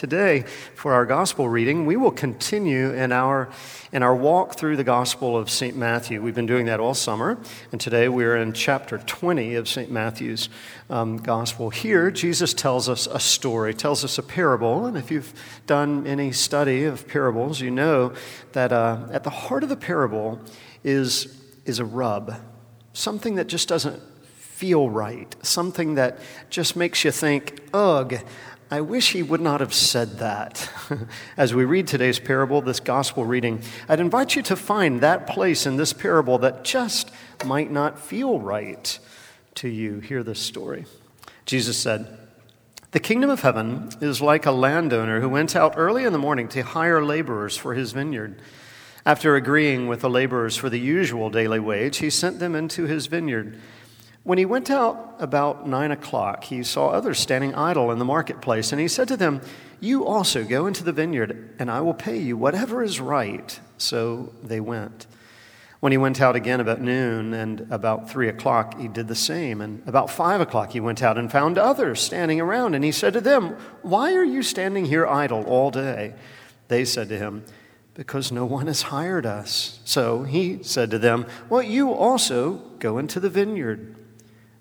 today, for our gospel reading, we will continue in our, in our walk through the gospel of St. Matthew. We've been doing that all summer, and today we're in chapter 20 of St. Matthew's um, gospel. Here, Jesus tells us a story, tells us a parable, and if you've done any study of parables, you know that uh, at the heart of the parable is, is a rub, something that just doesn't feel right, something that just makes you think, ugh, I wish he would not have said that. As we read today's parable, this gospel reading, I'd invite you to find that place in this parable that just might not feel right to you. Hear this story. Jesus said, The kingdom of heaven is like a landowner who went out early in the morning to hire laborers for his vineyard. After agreeing with the laborers for the usual daily wage, he sent them into his vineyard. When he went out about nine o'clock, he saw others standing idle in the marketplace, and he said to them, You also go into the vineyard, and I will pay you whatever is right. So they went. When he went out again about noon and about three o'clock, he did the same. And about five o'clock, he went out and found others standing around. And he said to them, Why are you standing here idle all day? They said to him, Because no one has hired us. So he said to them, Well, you also go into the vineyard.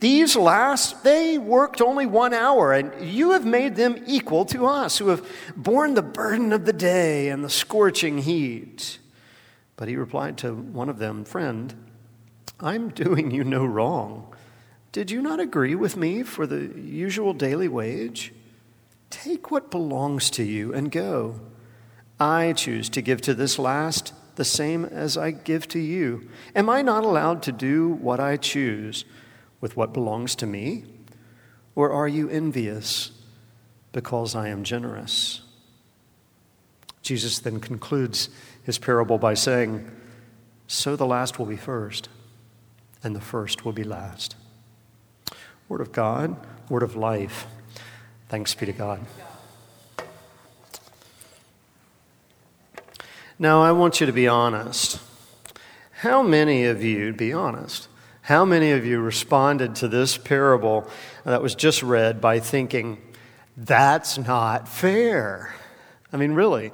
these last, they worked only one hour, and you have made them equal to us, who have borne the burden of the day and the scorching heat. But he replied to one of them, Friend, I'm doing you no wrong. Did you not agree with me for the usual daily wage? Take what belongs to you and go. I choose to give to this last the same as I give to you. Am I not allowed to do what I choose? With what belongs to me? Or are you envious because I am generous? Jesus then concludes his parable by saying, So the last will be first, and the first will be last. Word of God, word of life. Thanks be to God. Now, I want you to be honest. How many of you, be honest, how many of you responded to this parable that was just read by thinking, that's not fair? I mean, really.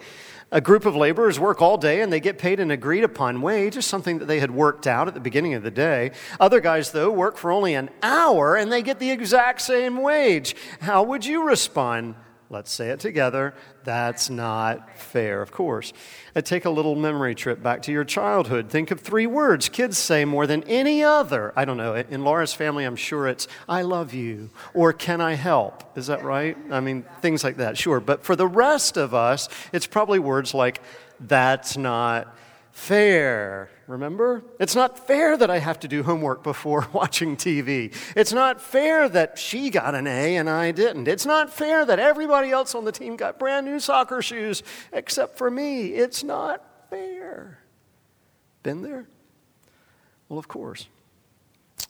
A group of laborers work all day and they get paid an agreed upon wage, just something that they had worked out at the beginning of the day. Other guys, though, work for only an hour and they get the exact same wage. How would you respond? Let's say it together. That's not fair, of course. I take a little memory trip back to your childhood. Think of three words kids say more than any other. I don't know. In Laura's family, I'm sure it's, I love you, or can I help? Is that right? I mean, things like that, sure. But for the rest of us, it's probably words like, that's not fair. Remember? It's not fair that I have to do homework before watching TV. It's not fair that she got an A and I didn't. It's not fair that everybody else on the team got brand new soccer shoes except for me. It's not fair. Been there? Well, of course.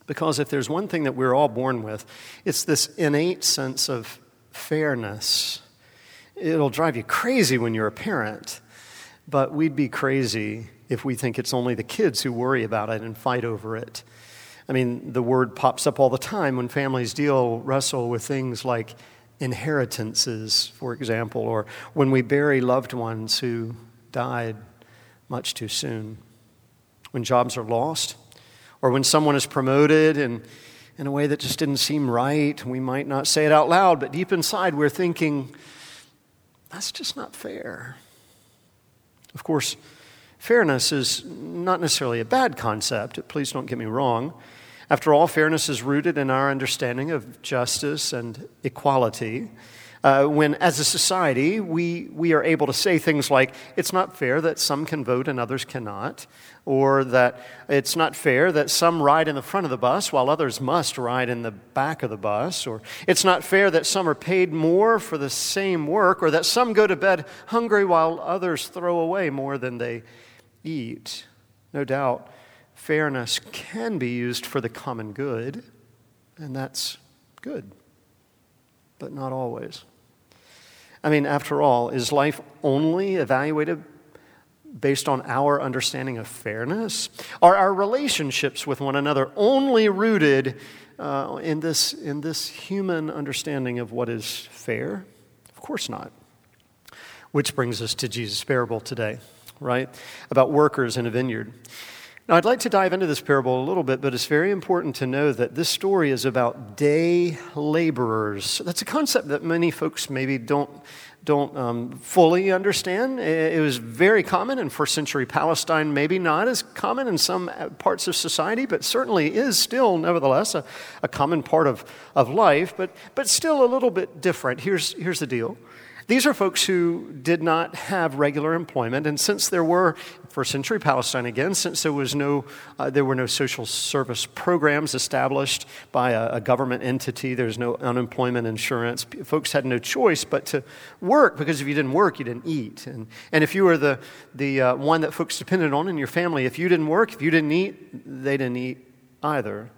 Because if there's one thing that we're all born with, it's this innate sense of fairness. It'll drive you crazy when you're a parent, but we'd be crazy if we think it's only the kids who worry about it and fight over it. I mean, the word pops up all the time when families deal, wrestle with things like inheritances, for example, or when we bury loved ones who died much too soon, when jobs are lost, or when someone is promoted and in a way that just didn't seem right. We might not say it out loud, but deep inside we're thinking, that's just not fair. Of course, Fairness is not necessarily a bad concept, please don't get me wrong. After all, fairness is rooted in our understanding of justice and equality. Uh, when, as a society, we, we are able to say things like, it's not fair that some can vote and others cannot, or that it's not fair that some ride in the front of the bus while others must ride in the back of the bus, or it's not fair that some are paid more for the same work, or that some go to bed hungry while others throw away more than they eat. No doubt, fairness can be used for the common good, and that's good, but not always. I mean, after all, is life only evaluated based on our understanding of fairness? Are our relationships with one another only rooted uh, in, this, in this human understanding of what is fair? Of course not. Which brings us to Jesus' parable today, right? About workers in a vineyard. Now, I'd like to dive into this parable a little bit, but it's very important to know that this story is about day laborers. That's a concept that many folks maybe don't, don't um, fully understand. It was very common in first century Palestine, maybe not as common in some parts of society, but certainly is still, nevertheless, a, a common part of, of life, but, but still a little bit different. Here's, here's the deal these are folks who did not have regular employment, and since there were, first century Palestine again, since there, was no, uh, there were no social service programs established by a, a government entity, there's no unemployment insurance, folks had no choice but to work because if you didn't work, you didn't eat. And, and if you were the, the uh, one that folks depended on in your family, if you didn't work, if you didn't eat, they didn't eat either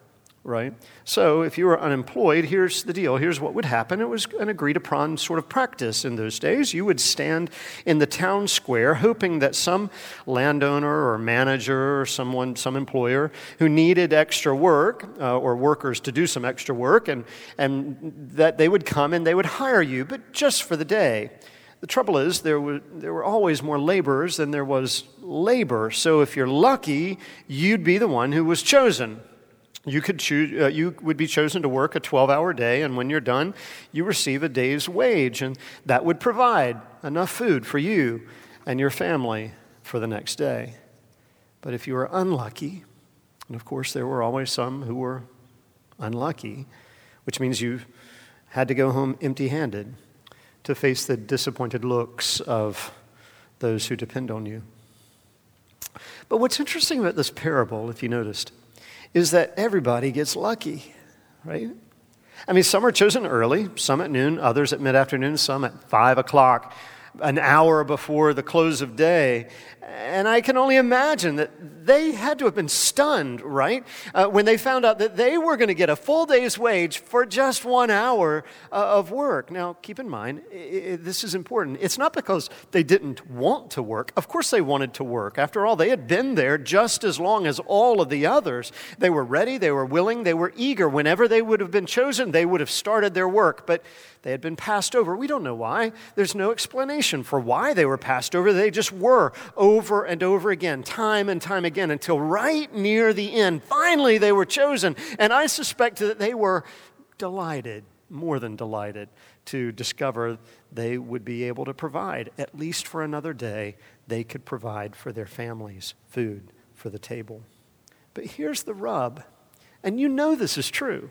right? So if you were unemployed, here's the deal. Here's what would happen. It was an agreed upon sort of practice in those days. You would stand in the town square hoping that some landowner or manager or someone, some employer who needed extra work uh, or workers to do some extra work and, and that they would come and they would hire you, but just for the day. The trouble is, there were, there were always more laborers than there was labor. So if you're lucky, you'd be the one who was chosen you could choose uh, you would be chosen to work a 12-hour day and when you're done you receive a day's wage and that would provide enough food for you and your family for the next day. But if you were unlucky and of course there were always some who were unlucky which means you had to go home empty-handed to face the disappointed looks of those who depend on you. But what's interesting about this parable if you noticed is that everybody gets lucky, right? I mean, some are chosen early, some at noon, others at mid afternoon, some at five o'clock an hour before the close of day. And I can only imagine that they had to have been stunned, right? Uh, when they found out that they were going to get a full day's wage for just one hour uh, of work. Now, keep in mind, this is important. It's not because they didn't want to work. Of course, they wanted to work. After all, they had been there just as long as all of the others. They were ready, they were willing, they were eager. Whenever they would have been chosen, they would have started their work. But they had been passed over. We don't know why. There's no explanation for why they were passed over. They just were over and over again, time and time again, until right near the end. Finally, they were chosen. And I suspect that they were delighted, more than delighted, to discover they would be able to provide, at least for another day, they could provide for their families food for the table. But here's the rub, and you know this is true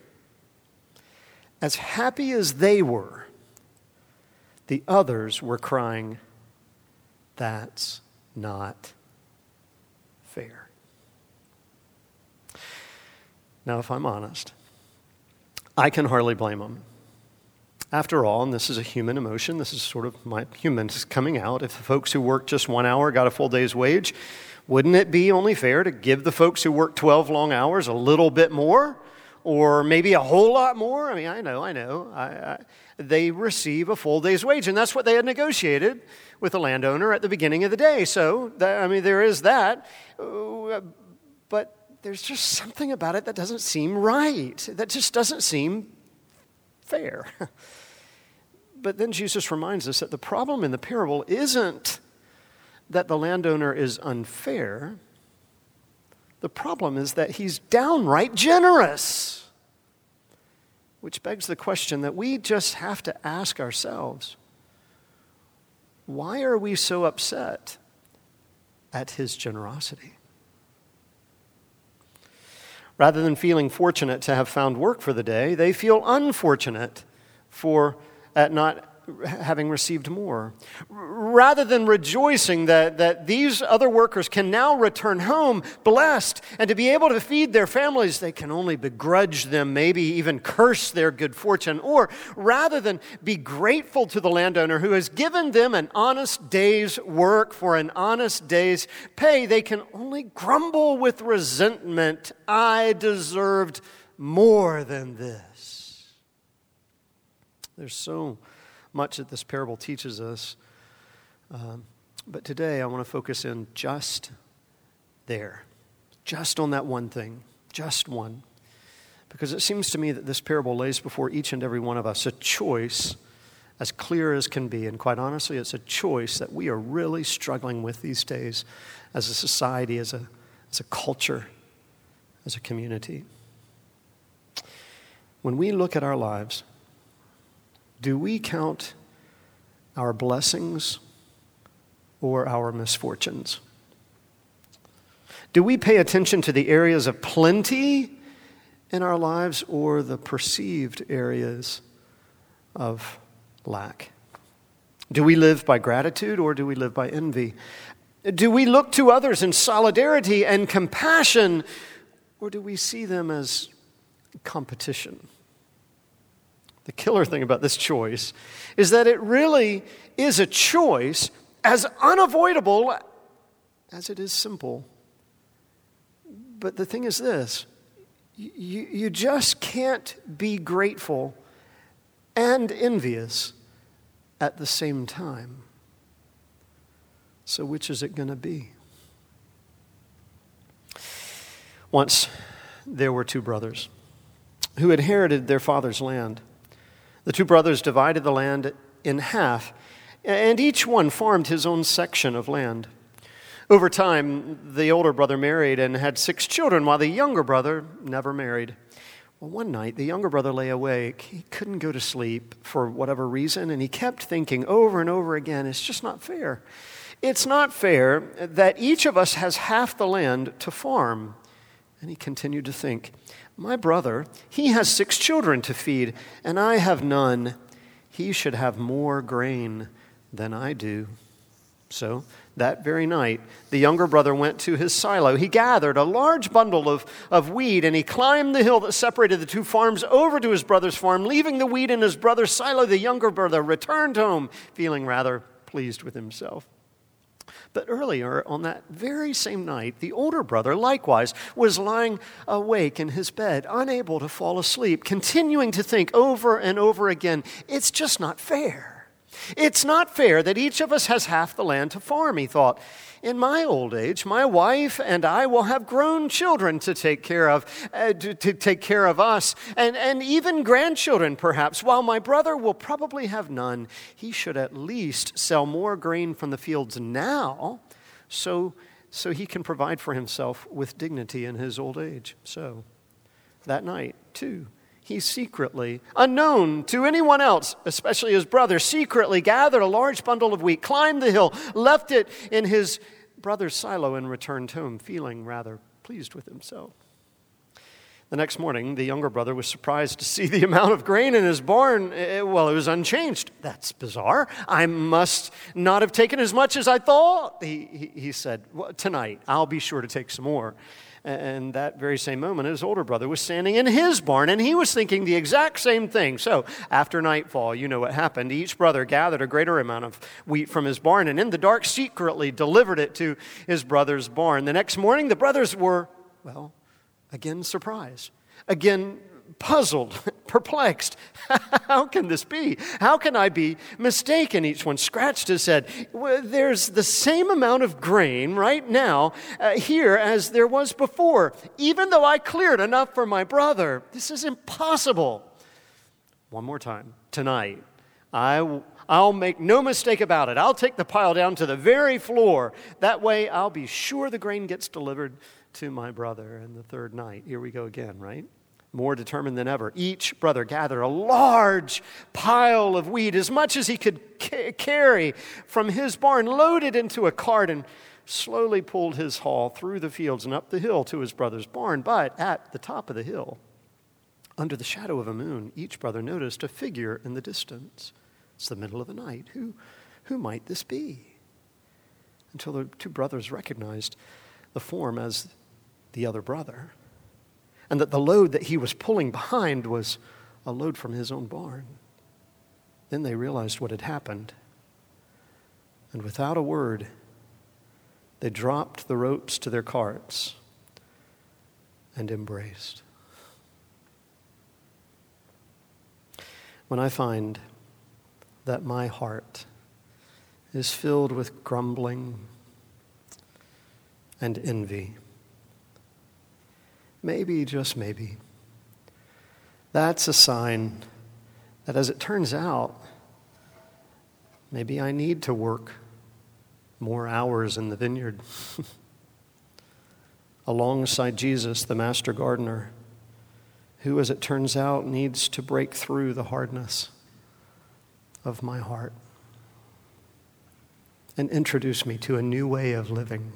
as happy as they were, the others were crying, That's not fair. Now, if I'm honest, I can hardly blame them. After all, and this is a human emotion, this is sort of my humanness coming out. If the folks who worked just one hour got a full day's wage, wouldn't it be only fair to give the folks who worked 12 long hours a little bit more? Or maybe a whole lot more. I mean, I know, I know. I, I, they receive a full day's wage, and that's what they had negotiated with the landowner at the beginning of the day. So, that, I mean, there is that. Uh, but there's just something about it that doesn't seem right, that just doesn't seem fair. but then Jesus reminds us that the problem in the parable isn't that the landowner is unfair. The problem is that he's downright generous. Which begs the question that we just have to ask ourselves why are we so upset at his generosity? Rather than feeling fortunate to have found work for the day, they feel unfortunate for at not having received more. Rather than rejoicing that, that these other workers can now return home blessed and to be able to feed their families, they can only begrudge them, maybe even curse their good fortune. Or rather than be grateful to the landowner who has given them an honest day's work for an honest day's pay, they can only grumble with resentment. I deserved more than this. There's so much that this parable teaches us. Um, but today I want to focus in just there, just on that one thing, just one. Because it seems to me that this parable lays before each and every one of us a choice as clear as can be. And quite honestly, it's a choice that we are really struggling with these days as a society, as a, as a culture, as a community. When we look at our lives, do we count our blessings or our misfortunes? Do we pay attention to the areas of plenty in our lives or the perceived areas of lack? Do we live by gratitude or do we live by envy? Do we look to others in solidarity and compassion or do we see them as competition? The killer thing about this choice is that it really is a choice as unavoidable as it is simple. But the thing is this you, you just can't be grateful and envious at the same time. So, which is it going to be? Once there were two brothers who inherited their father's land. The two brothers divided the land in half, and each one farmed his own section of land. Over time, the older brother married and had six children, while the younger brother never married. Well, one night, the younger brother lay awake. He couldn't go to sleep for whatever reason, and he kept thinking over and over again it's just not fair. It's not fair that each of us has half the land to farm. And he continued to think, my brother, he has six children to feed, and I have none. He should have more grain than I do. So, that very night, the younger brother went to his silo. He gathered a large bundle of, of weed and he climbed the hill that separated the two farms over to his brother's farm. Leaving the weed in his brother's silo, the younger brother returned home, feeling rather pleased with himself. But earlier on that very same night, the older brother likewise was lying awake in his bed, unable to fall asleep, continuing to think over and over again it's just not fair. It's not fair that each of us has half the land to farm, he thought. In my old age, my wife and I will have grown children to take care of, uh, to, to take care of us, and, and even grandchildren, perhaps. While my brother will probably have none, he should at least sell more grain from the fields now so, so he can provide for himself with dignity in his old age. So, that night, too, he secretly, unknown to anyone else, especially his brother, secretly gathered a large bundle of wheat, climbed the hill, left it in his brother's silo, and returned home, feeling rather pleased with himself. The next morning, the younger brother was surprised to see the amount of grain in his barn. Eh, well, it was unchanged. That's bizarre. I must not have taken as much as I thought. He, he, he said, well, Tonight, I'll be sure to take some more. And that very same moment, his older brother was standing in his barn, and he was thinking the exact same thing. So, after nightfall, you know what happened. Each brother gathered a greater amount of wheat from his barn, and in the dark, secretly delivered it to his brother's barn. The next morning, the brothers were, well, again surprised, again puzzled, perplexed. How can this be? How can I be mistaken? Each one scratched his head. Well, there's the same amount of grain right now uh, here as there was before, even though I cleared enough for my brother. This is impossible. One more time. Tonight, I I'll make no mistake about it. I'll take the pile down to the very floor. That way, I'll be sure the grain gets delivered to my brother. And the third night, here we go again, right? More determined than ever. Each brother gathered a large pile of wheat, as much as he could ca- carry from his barn, loaded into a cart, and slowly pulled his haul through the fields and up the hill to his brother's barn. But at the top of the hill, under the shadow of a moon, each brother noticed a figure in the distance. It's the middle of the night. Who, who might this be? Until the two brothers recognized the form as the other brother, and that the load that he was pulling behind was a load from his own barn. Then they realized what had happened. And without a word, they dropped the ropes to their carts and embraced. When I find that my heart is filled with grumbling and envy, maybe, just maybe, that's a sign that as it turns out, maybe I need to work more hours in the vineyard alongside Jesus, the master gardener, who, as it turns out, needs to break through the hardness of my heart and introduce me to a new way of living.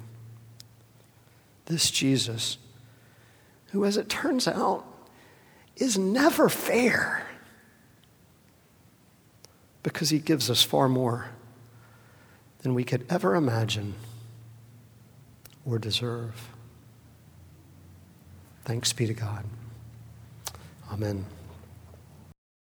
This Jesus, who, as it turns out, is never fair because he gives us far more than we could ever imagine or deserve. Thanks be to God. Amen.